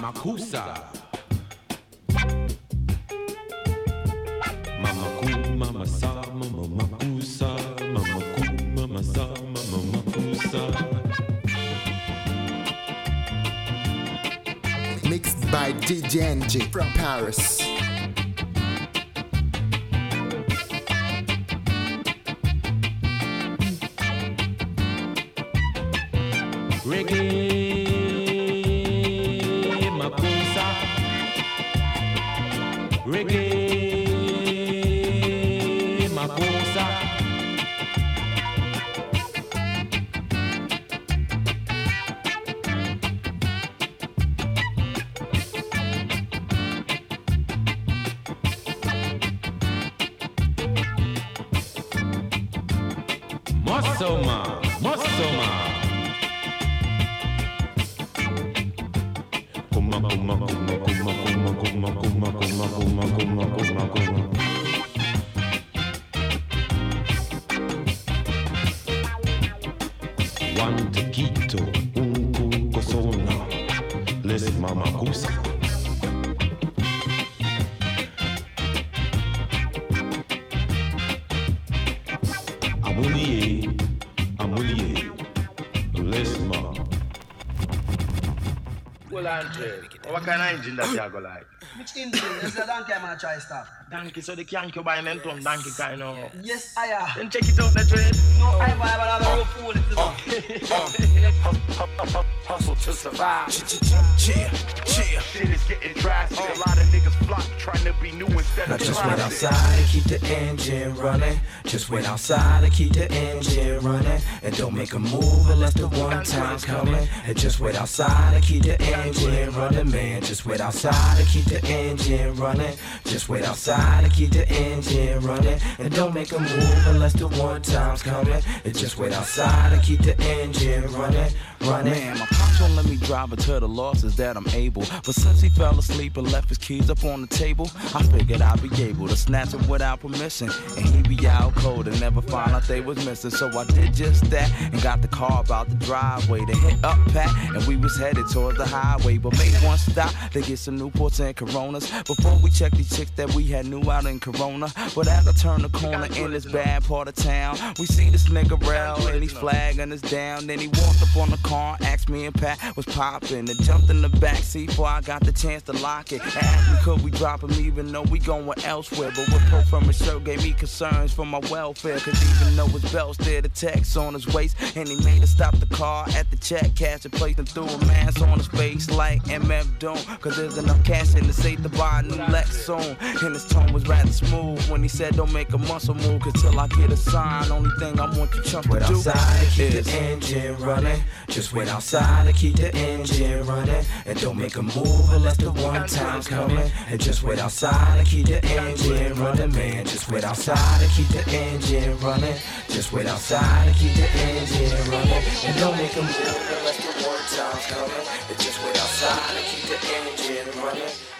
Makossa. Mama ku, mama sa, mama makossa, mama ku, mama sa, mama makossa. Mixed by DJ NG from Paris. Reggae Ricky. Well, Andre, what kind of engine that you go like? Which engine? Is the donkey I'm gonna try start? Donkey, so the can't buy an entom donkey kind of. Yes, I am. Then check it out, the train. No, I have a have a rope fool. Hustle to survive. Cheer, cheer. Shit is getting dry. See uh. a lot of niggas flock trying to be new instead I just went outside and keep the engine running. Just went outside and keep the engine running. And don't make a move unless the one time's coming. And just wait outside and keep the engine running, man. Just wait outside and keep the engine running. Just wait outside and keep the engine running. And don't make a move unless the one time's coming. And just wait outside and keep the engine running, running. Man, my pops won't let me drive until the losses that I'm able. But since he fell asleep and left his keys up on the table, I figured I'd be able to snatch him without permission. And he be out cold and never find out they was missing. So I did just that and got the car out the driveway to hit up Pat. And we was headed towards the highway, but made one stop to get some Newports and Coronas before we checked these chicks that we had new out in Corona. But as I turn the corner in this bad part of town, we see this nigga Rel and he's flagging us down. Then he walked up on the car, asked me and Pat was popping, and jumped in the backseat before I got the chance to lock it. Asked me could we drop him even though we going elsewhere. But what pulled from his shirt gave me concerns for my welfare. Cause even though his belt's there, the text on his waist, and he made us stop the car at the check cash and placed him through a mask on his face like MF DOOM. Cause there's enough cash in the safe to buy a new Lex soon. And his tone was rather smooth when he said don't make a muscle move. Cause till I get a sign, only thing I want you chump to do outside keep is the engine running. Just wait outside and keep the engine running. And don't make a move unless the one time's coming. And just wait outside and keep the engine running, man. Just wait outside and keep the engine running. Just wait outside and keep the engine running. And don't make a move unless the one time's coming. And just wait outside and keep the engine running.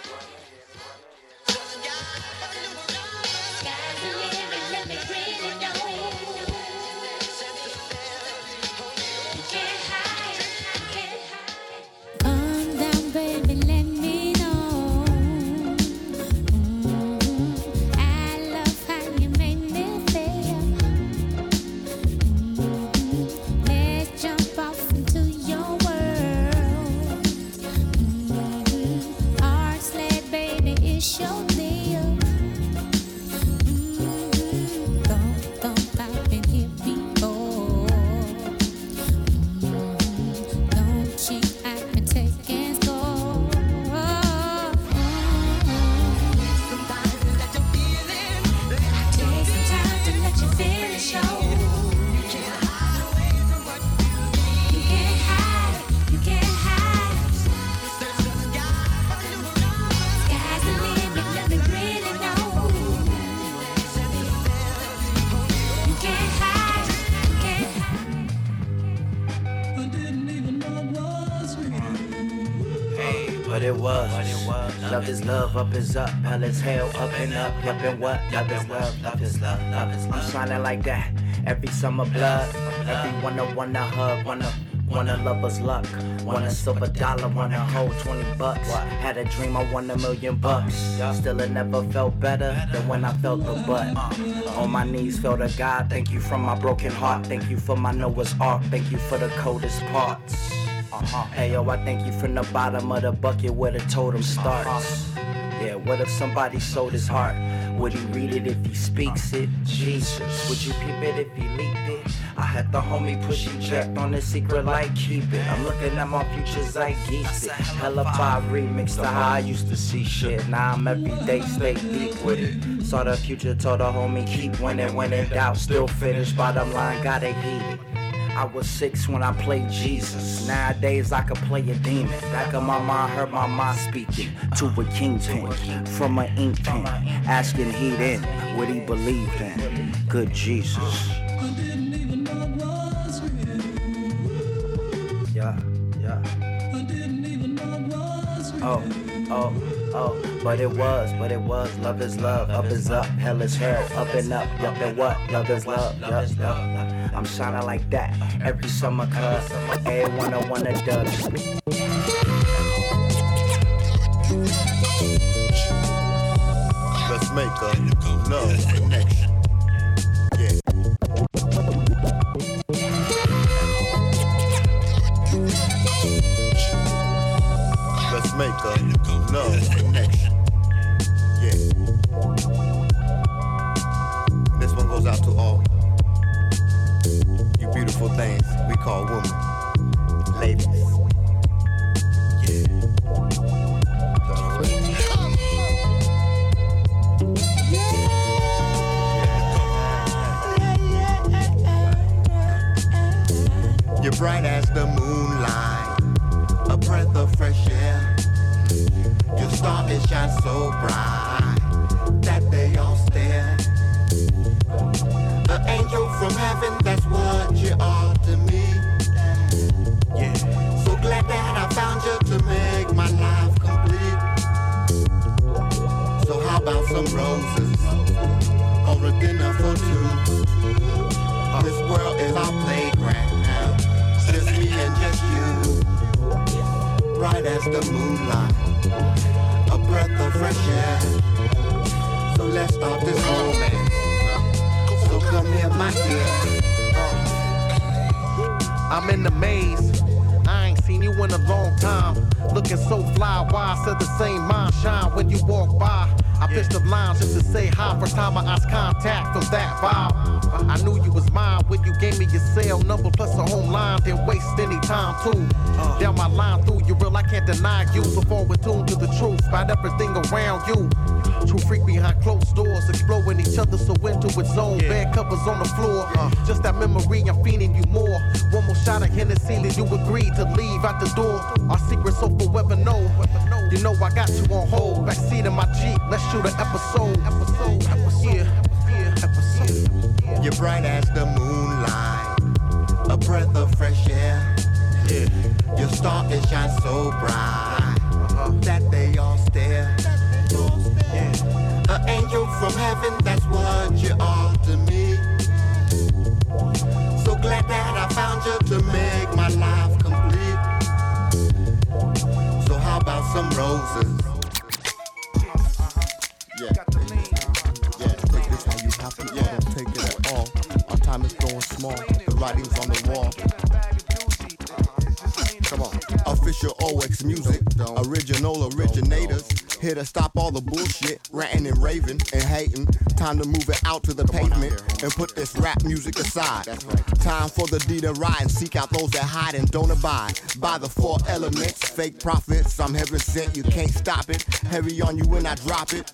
show up is up. Hell is hell, up and up. Up and what? Love is love, love is love, love is love. I'm shining like that. Every summer blood. Every wanna wanna hug, wanna wanna love us luck. Want a silver dollar, want a whole 20 bucks. Had a dream, I won a million bucks. Uh, Still, it never felt better than when I felt the butt. Uh, On my knees, felt a God. Thank you for my broken heart. Thank you for my Noah's Ark. Thank you for the coldest parts. Uh-huh. Hey yo, I thank you from the bottom of the bucket where the totem uh-huh. starts. Yeah, what if somebody sold his heart? Would he read it if he speaks it? Jesus, would you peep it if he leaked it? I had the homie push eject on the secret like keep it. I'm looking at my futures like geese it. Hella five remix to how I used to see shit. Now I'm everyday stay deep with it. Saw the future, told the homie keep winning when in doubt. Still finish, bottom line, gotta heat it. I was six when I played Jesus. Nowadays I could play a demon. Back of my mind, heard my mind speaking to a kingpin from an ink pen, asking he in what he believed in. Good Jesus. Yeah, yeah. Oh, oh, oh, but it was, but it was. Love is love, up is up, hell is hell, up and up, yup and what? Love is love, yup, yup. I'm shining like that every summer, cuz everyone I oh wanna dub. Let's make a love connection. Yeah. Let's make a love connection. Yeah. This one goes out to all you beautiful things we call women. Around you. True freak behind closed doors, exploring each other so into its zone. Bed covers on the floor. Uh. Just that memory, I'm feeding you more. One more shot of Hennessy, and you agreed to leave out the door. Our secrets so forever know. You know I got you on hold. Backseat of my Jeep, let's shoot an episode. Episode, episode, yeah, episode. You're bright as the moonlight, a breath of fresh air. Yeah. Your star it shines so bright uh-huh. that they all stare. An angel from heaven, that's what you are to me. So glad that I found you to make my life complete. So how about some roses? Yeah. Yeah, take this how you have to. Yeah. Don't take it at all. Our time is growing small. The writing's on the wall. Come on. Official OX music, original originators. Here to stop all the bullshit, ranting and raving and hating. Time to move it out to the pavement and put this rap music aside. Time for the D to ride and seek out those that hide and don't abide by the four elements. Fake prophets, I'm heaven sent, you can't stop it. Heavy on you when I drop it.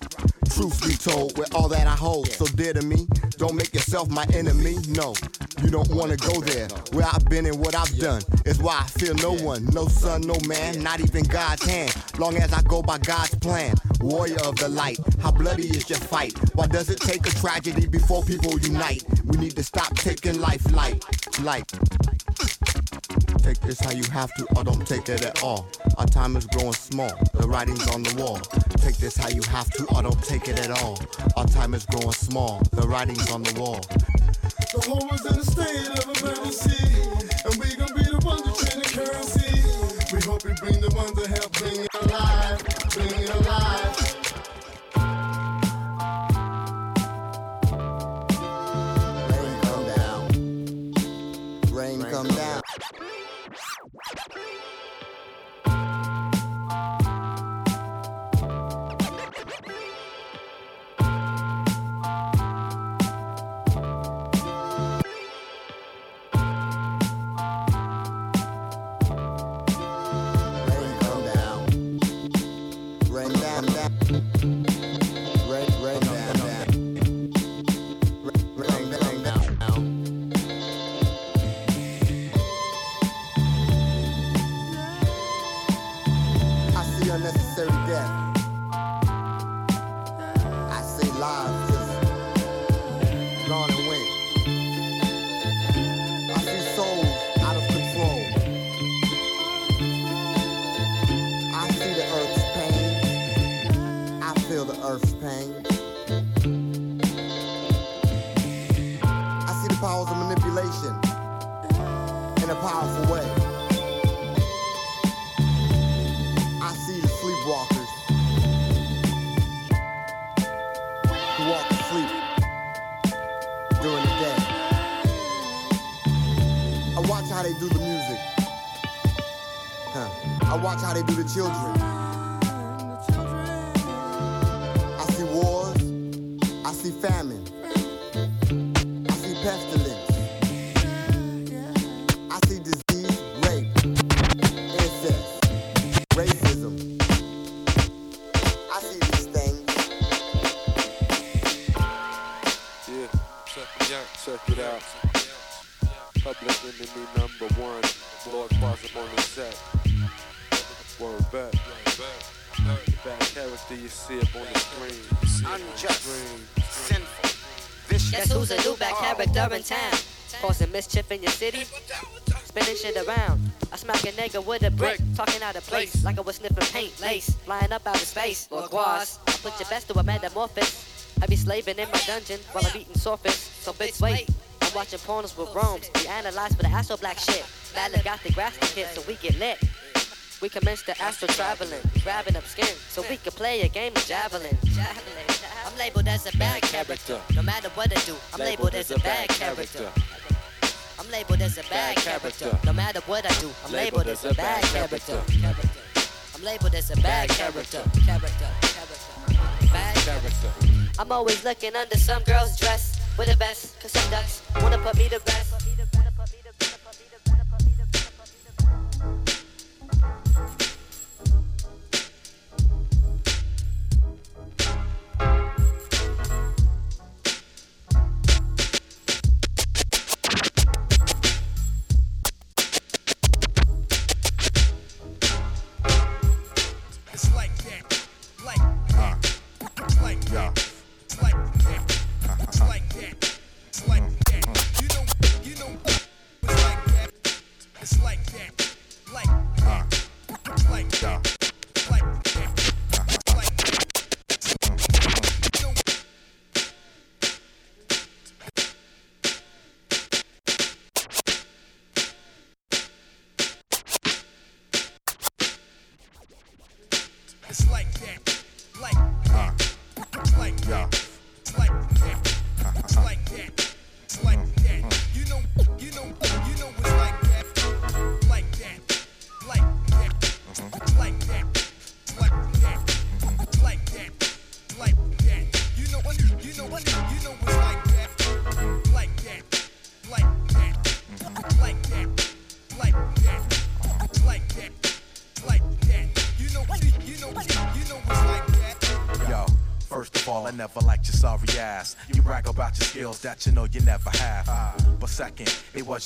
Truth be told, with all that I hold, so dear to me. Don't make yourself my enemy. No, you don't wanna go there. Where I've been and what I've done is why I feel no one, no son, no man, not even God's hand. Long as I go by God's plan. Warrior of the light, how bloody is your fight? Why does it take a tragedy before people unite? We need to stop taking life light, light. Take this how you have to, or don't take it at all. Our time is growing small, the writing's on the wall. Take this how you have to, or don't take it at all. Our time is growing small, the writing's on the wall. The world's in a state of emergency, and we gon' be the ones to change the currency. We hope we bring the ones that help bring it alive, unnecessary death. I see lives just gone and went. I see souls out of control. I see the earth's pain. I feel the earth's pain. They do the music. Huh. I watch how they do the children. I see wars. I see famine. Sinful, vicious. Guess who's a new bad character in town? Causing mischief in your city? Spinning shit around. I smack a nigga with a brick, talking out of place, like I was sniffing paint, lace, flying up out of space. Lord Quas, I put your best to a metamorphosis. I be slaving in my dungeon while I'm eating surface. So bitch, wait. I'm watching pornos with Rome's. We analyze for the astro black shit. Lala got the grass to hit, so we get lit. We commence the astro traveling, grabbing up skin, so we can play a game of javelin. javelin. I'm labeled as a bad character. No matter what I do, I'm labeled as a bad character. I'm labeled as a bad character. No matter what I do, I'm labeled as a bad character. I'm labeled as a bad character. Character. Character. Bad character. I'm always looking under some girl's dress with a vest, cause some ducks wanna put me to rest.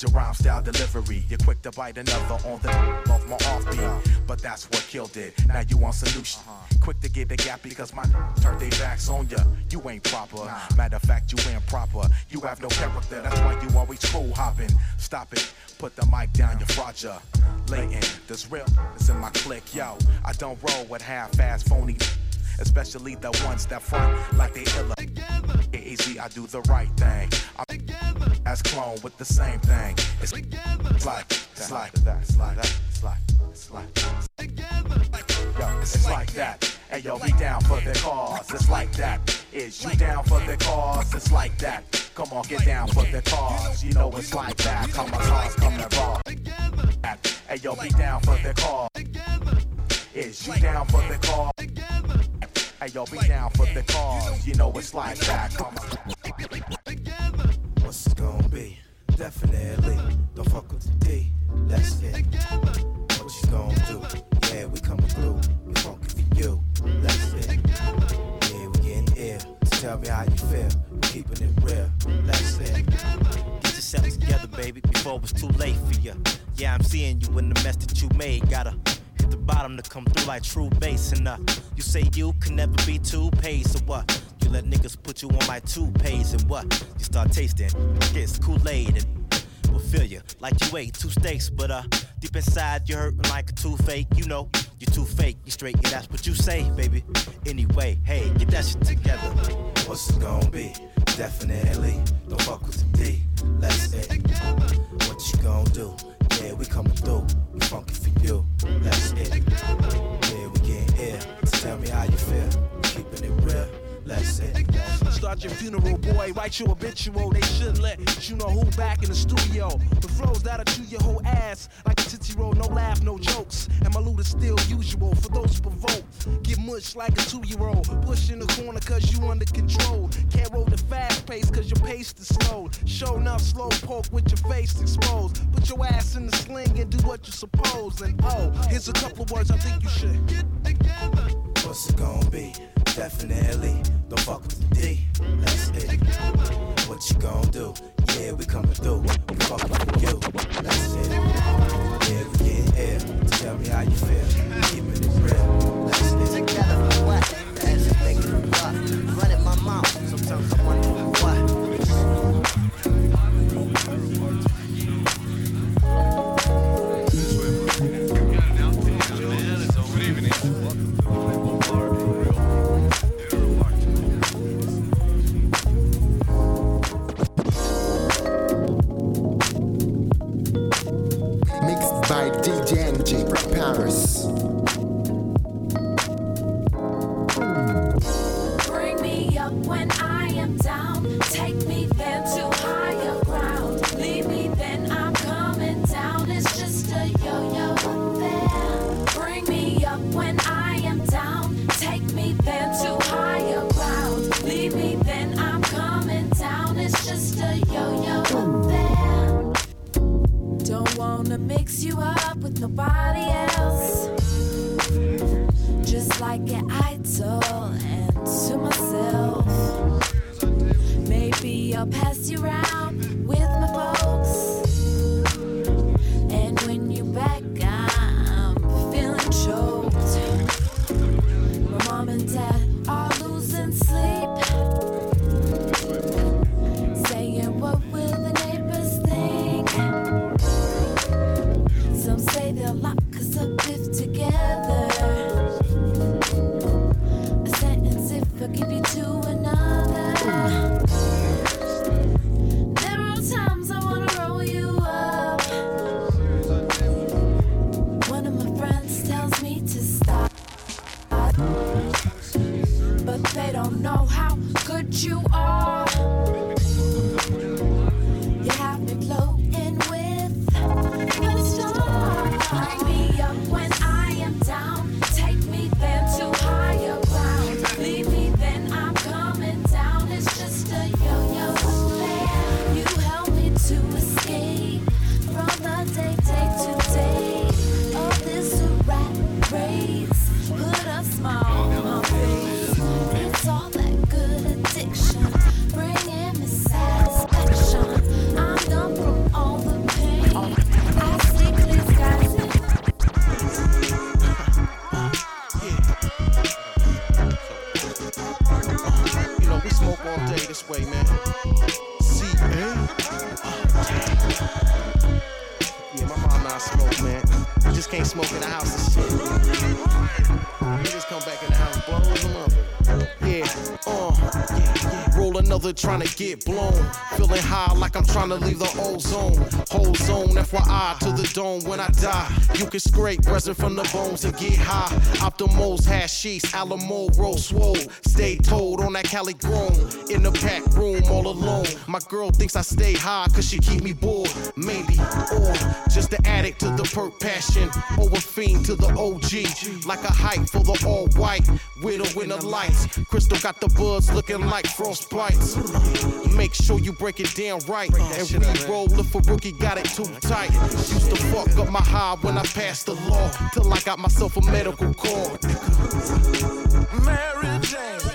Was your rhyme style delivery. You're quick to bite another on the off my offbeat. But that's what killed it. Now you want solution. Uh-huh. Quick to get the gap because my turned their backs on ya. You ain't proper. Matter of fact, you ain't proper. You have no character. That's why you always screw hopping. Stop it. Put the mic down, you're fraudulent. Latent, this real is in my clique, yo. I don't roll with half-ass phony, especially the ones that front like they illa. Easy, I do the right thing. I'm as clone with the same thing. It's like, it's like that, it's like that, it's like, it's like. that. Hey yo, be down for the cause, it's like that. Is you down for the cause, it's like that. Come on, get down for the cause, you know it's like that. Come on, cause come on, coming. Hey yo, be down for the cause. Is you down for the cause? Hey yo, be down for the cause, you know it's like that. Come on. What's it gonna be? Definitely. Don't fuck with the D. Let's get what you gonna do. Yeah, we coming through. We funky for you. Let's get yeah, we getting ill. So tell me how you feel. We keeping it real. Let's get Get yourself together, baby, before it's too late for you. Yeah, I'm seeing you in the mess that you made. Gotta the bottom to come through like true bass. And uh, you say you can never be too paid, so what? You let niggas put you on like two pays, and what? You start tasting, gets Kool-Aid and will feel you like you ate two steaks, but uh, deep inside you're hurting like a toothache. You know, you're too fake. You straight, yeah, that's what you say, baby. Anyway, hey, get that shit together. What's it gonna be? Definitely. Don't fuck with the D. Let's get Your funeral, boy. Write your obitual. They should let you know who back in the studio. The flows that'll chew your whole ass like a tootsie roll. No laugh, no jokes. And my loot is still usual for those who provoke. Get mush like a two-year-old. Push in the corner cause you under control. Can't roll the fast pace cause your pace is slow. Show enough slow poke with your face exposed. Put your ass in the sling and do what you suppose. And oh, here's a couple words I think you should get together. What's it gonna be? Definitely. Don't fuck with the D. Get it. What you gonna do? Yeah, we coming through. We fucking with you. Get it. Yeah, we getting ill. Tell me how you feel. Paris. Don't know how good you are. Trying to get blown. Feeling high like I'm trying to leave the ozone. Whole zone, FYI to the dome when I die. You can scrape resin from the bones and get high. Optimals, hashish, Alamo, roll swole. Stay told on that Cali grown. In the back room all alone. My girl thinks I stay high cause she keep me bored. Maybe, or just an addict to the perk passion. Or a fiend to the OG. Like a hype for the all white. Widow in the lights. Crystal got the buds looking like frostbites. Make sure you break it down right. And re-roll if a rookie got it too tight. Used to fuck up my high when I passed the law. Till I got myself a medical card. Mary Jane.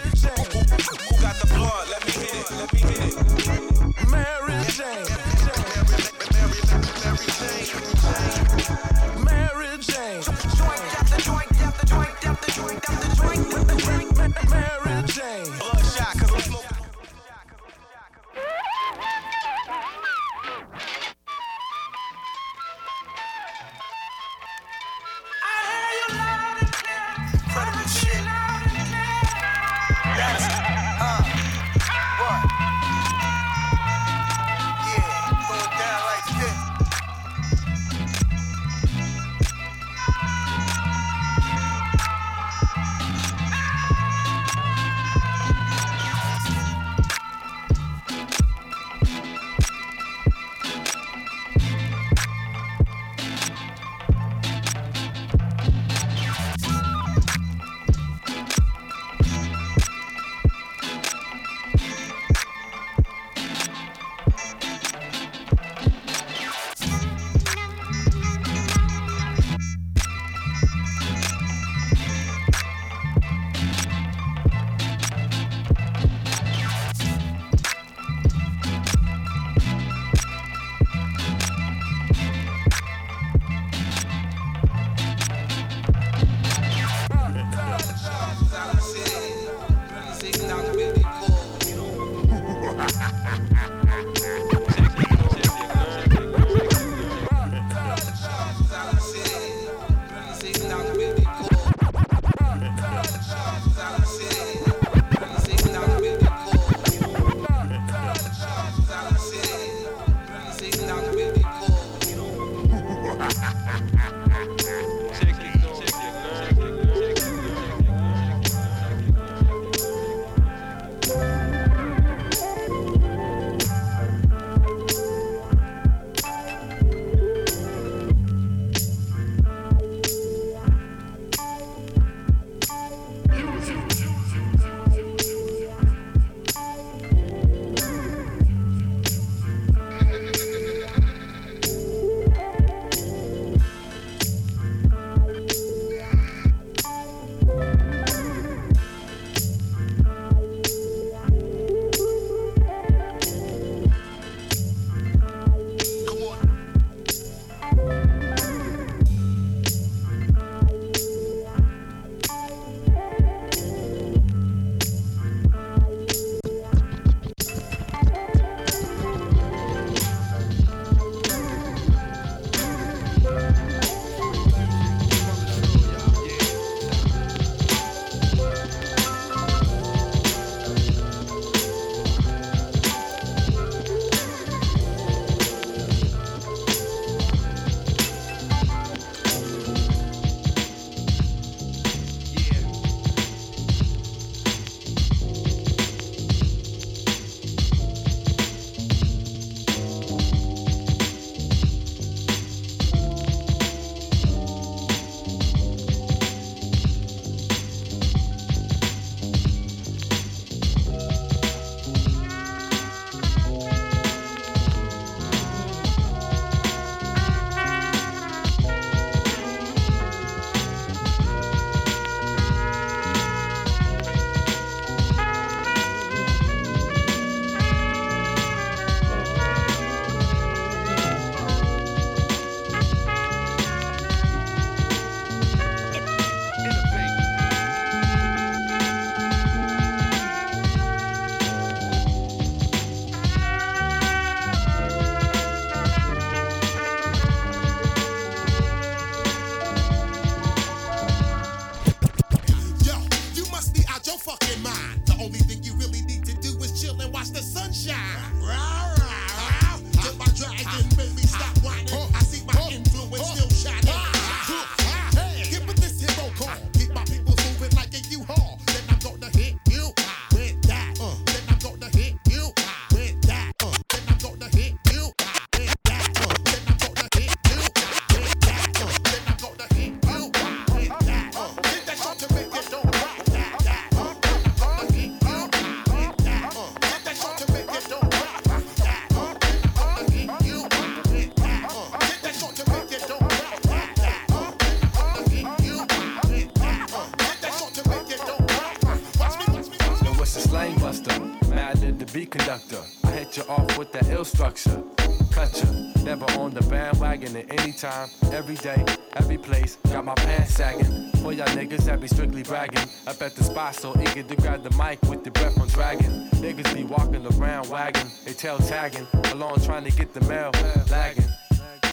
Beat conductor. I hit you off with that ill structure. Cut you, never on the bandwagon at any time, every day, every place. Got my pants sagging. For y'all niggas that be strictly bragging. Up at the spot, so eager to grab the mic with the breath on dragging. Niggas be walking around wagging, they tail tagging, along trying to get the mail, lagging.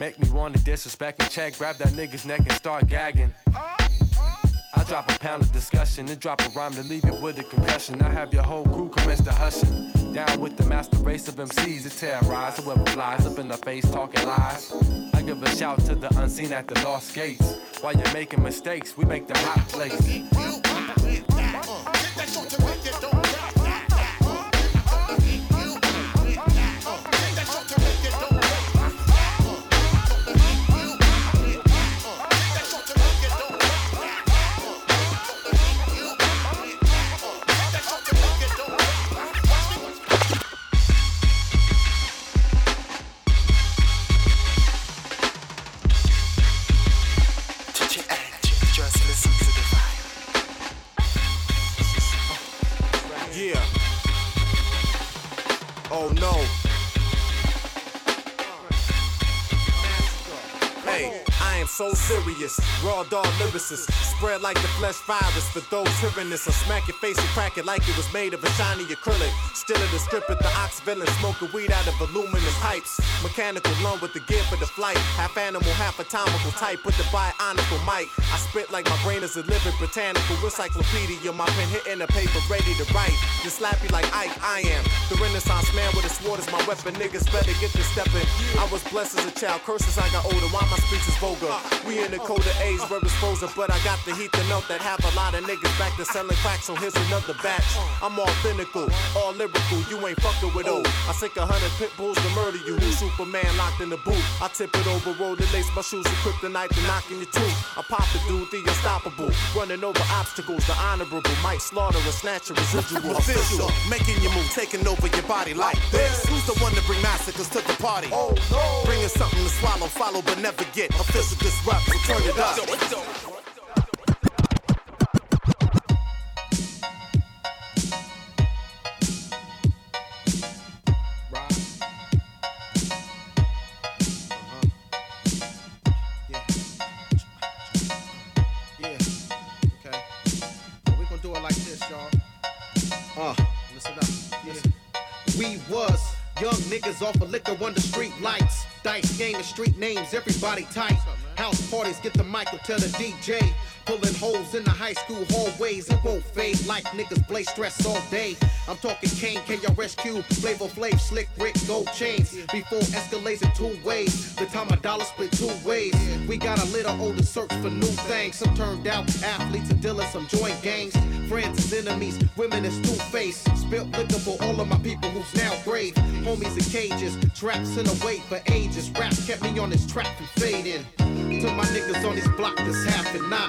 Make me wanna disrespect and check, grab that nigga's neck and start gagging. I drop a pound of discussion and drop a rhyme to leave you with a concussion. I have your whole crew commence to hushing. Down with the master race of MCs that terrorize whoever flies up in the face talking lies. I give a shout to the unseen at the lost gates. While you're making mistakes, we make the hot place. Oh no. Hey, I am so serious. Raw dog lyricist. Spread like the flesh virus for those hearing this. I smack your face and crack it like it was made of a shiny acrylic. Still in the script at the ox villain. Smoking weed out of aluminum pipes. Mechanical lung with the gear for the flight. Half animal, half atomical type with the bionical mic. I spit like my brain is a living botanical encyclopedia. My pen hitting the paper ready to write. Just slap you like Ike, I am. The Renaissance man with a sword is my weapon. Niggas better get to stepping. I was blessed as a child, cursed as I got older. Why my speech is vulgar? We in the colder age where it's frozen, but I got the heat to melt that have a lot of niggas back to selling crack. So here's another batch. I'm all cynical, all lyrical. You ain't fucking with old. I sink a hundred pit bulls to murder you. Who's Superman locked in the booth? I tip it over, roll the lace, my shoes with kryptonite to knock in your tooth. I pop the dude, the unstoppable, running over obstacles, the honorable. Might slaughter a snatch a residual. Official, making your move, taking over your body like this. Who's the one to bring massacres to the party? Oh no! Bringing something to swallow, follow, but never get physical disrupt. So turn it up. Niggas off of liquor under street lights. Dice game and street names, everybody tight. House parties, get the mic, tell the DJ. Pulling holes in the high school hallways, it won't fade like niggas play stress all day. I'm talking Kane, KRS-One, Flavor Flav, Slick Rick, Gold Chains. Before escalates in two ways, the time a dollar split two ways. We got a little older search for new things. Some turned out athletes and dealers, some joint gangs. Friends is enemies, women is two-faced. Spilt liquor for all of my people who's now grave. Homies in cages, traps in a wait for ages. Rap kept me on this track from fading. To my niggas on this block that's half and not.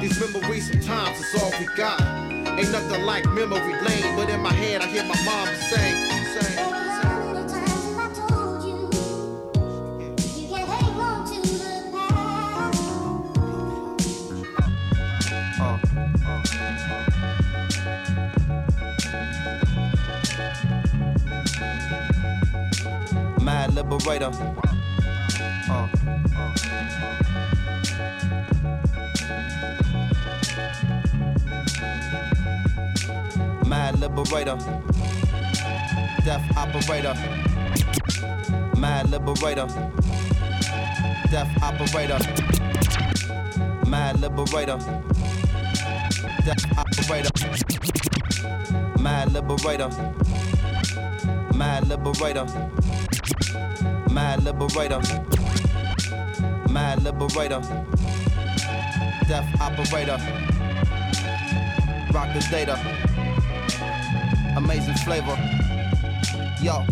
These memories sometimes is all we got. Ain't nothing like memory lane, but in my head I hear my mom sing, sing. Mad liberator. Uh, Mad liberator. Death operator. Mad liberator. Death operator. Mad liberator. Death operator. Mad liberator. Mad liberator. Mad liberator. Mad liberator. Death operator. Rock the data. Amazing flavor. Yo,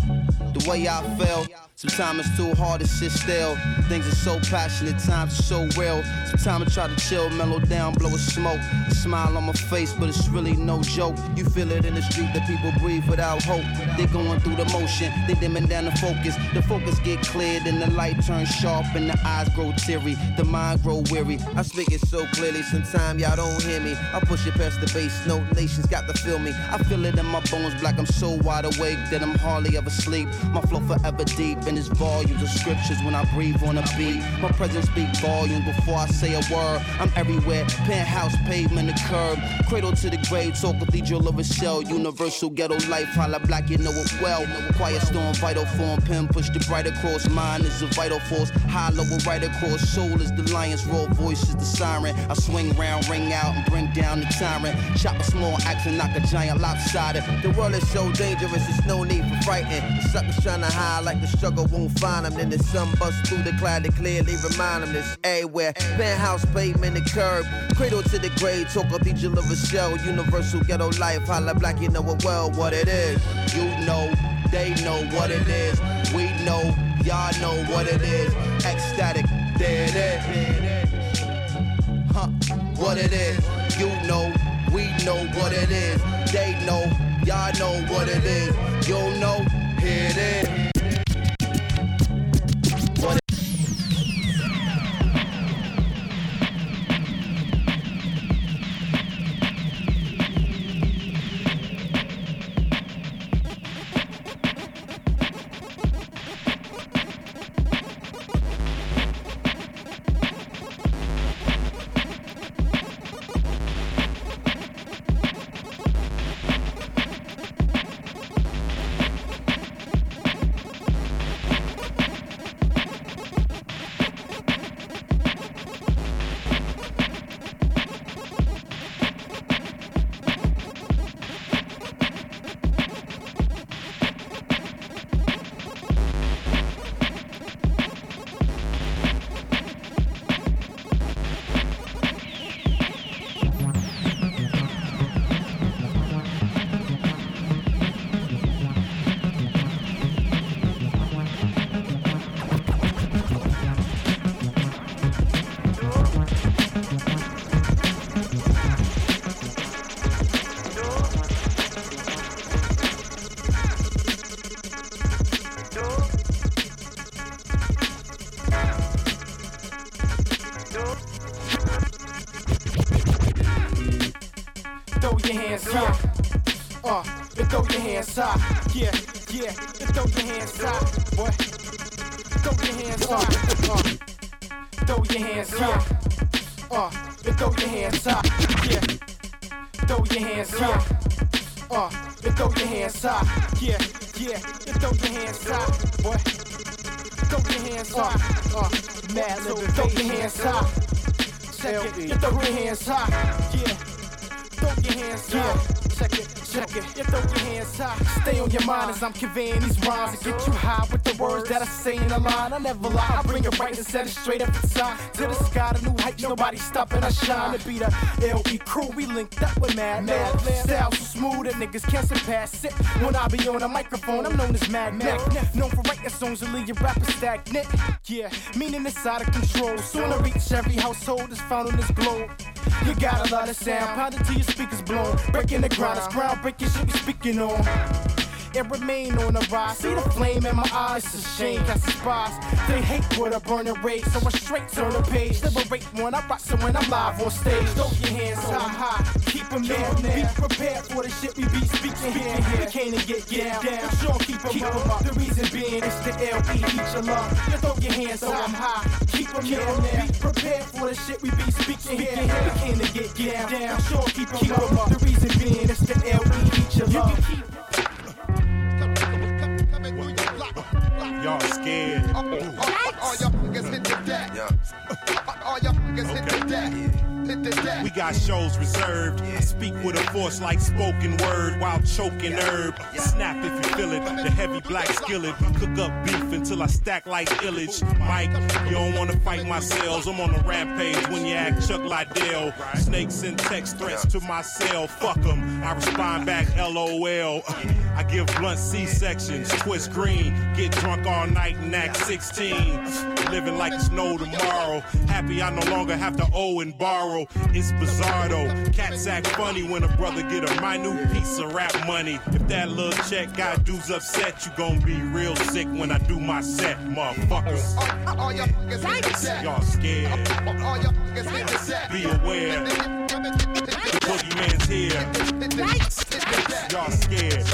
the way I feel. Sometimes it's too hard to sit still. Things are so passionate, times are so real. Sometimes I try to chill, mellow down, blow a smoke. Smile on my face, but it's really no joke. You feel it in the street that people breathe without hope. They're going through the motion, they dimming down the focus. The focus get cleared and the light turns sharp and the eyes grow teary. The mind grow weary. I speak it so clearly, sometimes y'all don't hear me. I push it past the base note, nations got to feel me. I feel it in my bones, black. I'm so wide awake that I'm hardly ever sleep. My flow forever deep and its volumes of scriptures when I breathe on a beat. My presence speak volumes before I say a word. I'm everywhere, penthouse, pavement, curb. Cradle to the grave, talk cathedral of a shell. Universal ghetto life, holla black, you know it well. Quiet storm, vital form, pen push the bright across. Mind is a vital force, hollow right across. Soul is the lion's roar, voice is the siren. I swing round, ring out, and bring down the tyrant. Chop a small axe and knock a giant lopsided. The world is so dangerous, there's no need for frightened. The suckers trying to hide like the struggle won't find them. Then the sun bust through the cloud to clearly remind them this everywhere. Penthouse, pavement, the curb. Cradle to the grave, talk cathedral of a shell. Universal ghetto life, holla black, you know it well what it is. You know, they know what it is. We know, y'all know what it is. Ecstatic, there it is. Huh, what it is. You know, we know what it is. They know, y'all know what it is. You know, here it is. Throw Stay on your mind as I'm conveying these rhymes and get you high with the words that I say in a line. I never lie, I bring it right and set it straight up inside. To the sky, the new heights, nobody stopping us shine. To be the LE crew, we linked up with Mad Mad. Style so smooth that niggas can't surpass it. When I be on a microphone, I'm known as Mad Mac. Known for writing songs and leave your rappers stagnant. Yeah, meaning it's out of control. Soon to reach every household that's found on this globe. You got a lot of sound, pounding till your speakers blown. Breaking the ground, it's groundbreaking shit we speaking on. And remain on the rise. See the flame in my eyes, it's a shame, cast the spies. They hate what I burn and rage, so I straight turn the page. Liberate when I rock, so when I'm live on stage. Throw your hands high, high, keep them there. Be prepared for the shit we be speaking here. We can't get down, down. Sure, keep them up. The reason being it's the LE, each your love. You throw your hands so I'm high, keep them there. Be prepared for the shit we be speaking here. We can't get down, down. Sure, keep them up. The reason being it's the LE, each your love. Y'all scared. All y'all niggas hit the deck. All y'all niggas hit the deck. We got shows reserved. Speak with a force like spoken word while choking herb. Snap if you feel it. The heavy black skillet. Cook up beef until I stack like illage. Mike, you don't wanna fight my cells. I'm on a rampage when you act Chuck Liddell. Snakes and text threats to my cell. Fuck 'em. I respond back LOL. I give blunt C sections. Twist green. Get drunk all night and act 16. Living like it's no tomorrow. Happy I no longer have to owe and borrow. It's bizarre though. Cats act funny when a brother get a minute piece of rap money. If that little check got dudes upset, you gon' be real sick when I do my set, motherfuckers. Y'all scared. Be aware. The boogeyman's here. Y'all scared.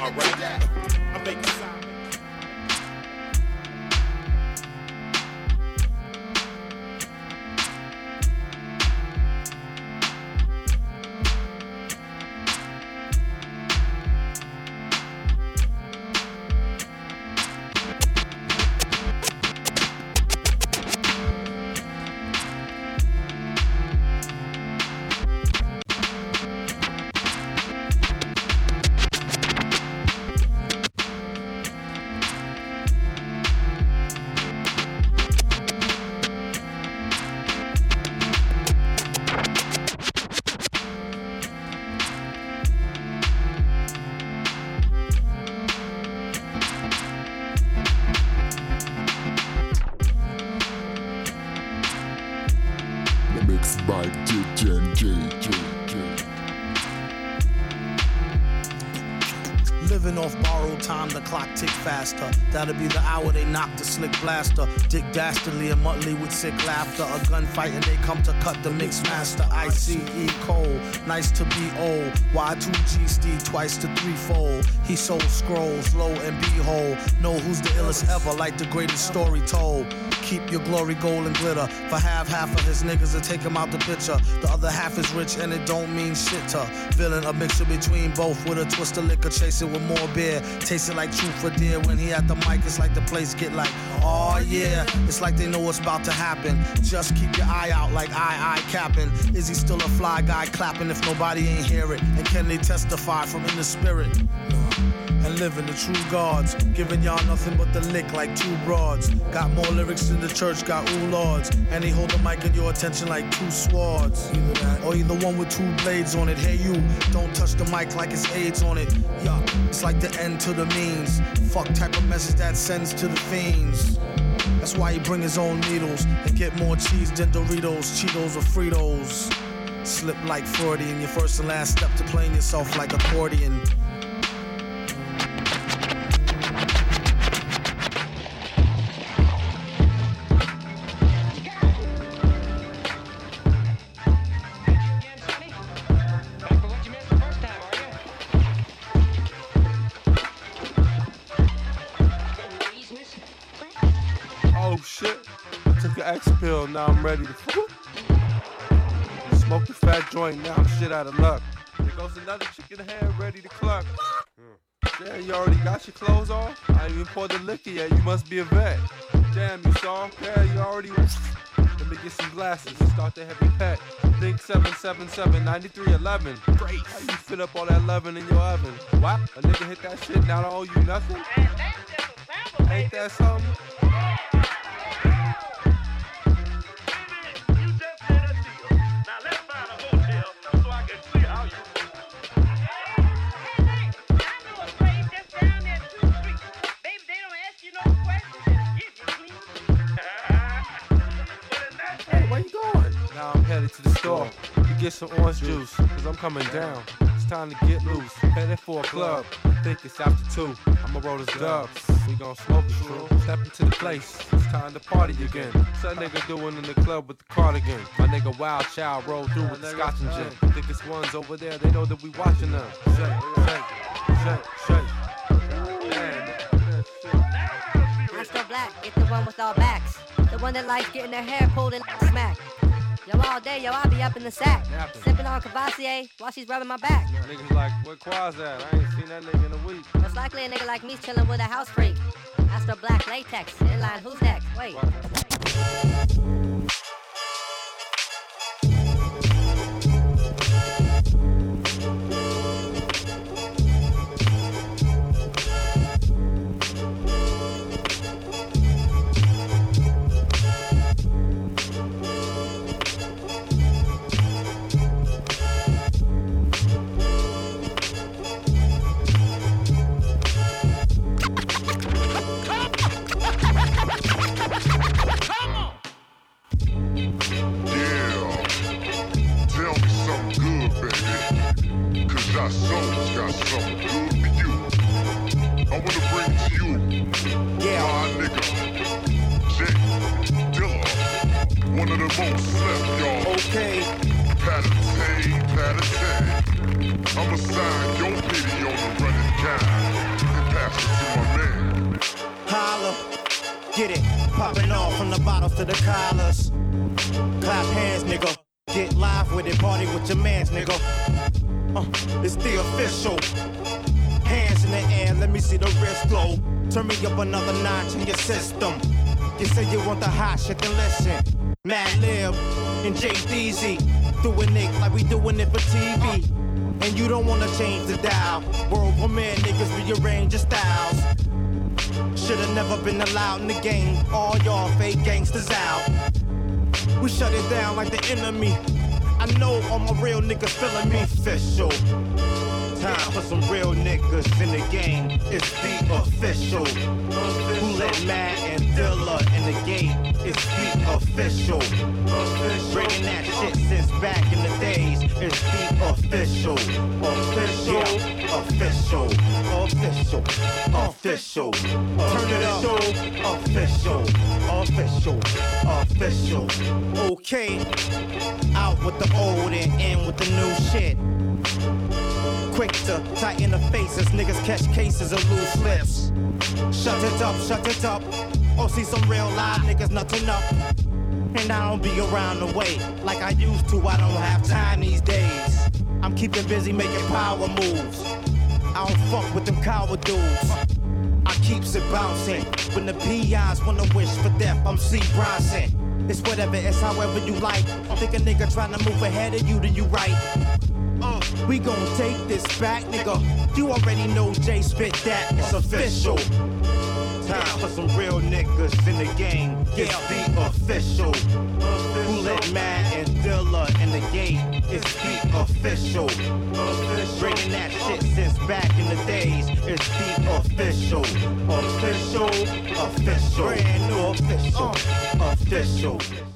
All right. I'm That'll be the hour they knock the slick blaster. Dick Dastardly and Muttley with sick laughter. A gunfight and they come to cut the mix master. ICE Cole, nice to be old. Y2G Steve twice to threefold. He sold scrolls, low and behold. Know who's the illest ever, like the greatest story told. Keep your glory gold and glitter. For half, half of his niggas to take him out the picture. The other half is rich and it don't mean shit to. Villain, a mixture between both with a twist of liquor, chasing with more beer. Tasting like truth for dear. When he at the mic, it's like the place get like, oh yeah. It's like they know what's about to happen. Just keep your eye out like I, I capping. Is he still a fly guy clapping if nobody ain't hear it? And can they testify from in the spirit? And living the true gods. Giving y'all nothing but the lick like two broads. Got more lyrics in the church got ooh lords. And they hold the mic in your attention like two swords. Either that or either one with two blades on it. Hey you, don't touch the mic like it's AIDS on it. Yeah, it's like the end to the means. Fuck type of message that sends to the fiends. That's why he bring his own needles and get more cheese than Doritos, Cheetos, or Fritos. Slip like Freudian, your first and last step to playing yourself like accordion. Now I'm ready to smoke the fat joint, now I'm shit out of luck. There goes another chicken head ready to cluck. Damn, you already got your clothes off? I ain't even poured the liquor yet, you must be a vet. Damn, you saw? Yeah, you already. Let me get some glasses and start the heavy pet. Think 777 9311. Great. How you fit up all that loving in your oven? What? A nigga hit that shit, now I owe you nothing? Ain't that something? Hey, get some orange juice, cause I'm coming down. It's time to get loose. Headed for a club. Think it's after two. I'ma roll this dubs. We gon' smoke it true. Step into the place. It's time to party again. What's that nigga doing in the club with the cardigan? My nigga Wild Child roll through with the scotch and gin. Think it's ones over there, they know that we watching them. Shake, shake, shake, shake. Astro Black, get the one with all backs. The one that likes getting their hair pulled and smacked. Yo, all day, yo, I'll be up in the sack. Sipping on Cavassier while she's rubbing my back. Niggas like, where Quaz at? I ain't seen that nigga in a week. Most likely a nigga like me's chilling with a house freak. Astro Black Latex, inline, who's next? Wait. Been allowed in the game. All y'all fake gangsters out. We shut it down like the enemy. I know all my real niggas feeling me official. Time for some real niggas in the game. It's the official. Who let Matt and Dilla in the gate? It's the official. Bringing that shit since back in the days. It's the official. Official. Official. Official. Official. Turn it up. Official. Official. Official. Okay. Out with the old and in with the new shit. Quick to tighten the faces, niggas catch cases of loose lips. Shut it up, shut it up. Oh, see some real live niggas nothing up. And I don't be around the way like I used to. I don't have time these days. I'm keeping busy making power moves. I don't fuck with them coward dudes. I keeps it bouncing. When the PIs wanna wish for death, I'm C. Bronson. It's whatever, it's however you like. Think a nigga trying to move ahead of you, then you right. Uh, we gon' take this back, nigga. You already know Jay spit that. It's official. Time for some real niggas in the game. It's the official. Who let Matt and Dilla in the gate? It's the official. Bringing that shit since back in the days. It's the official. Official. Official. Brand new official. Official.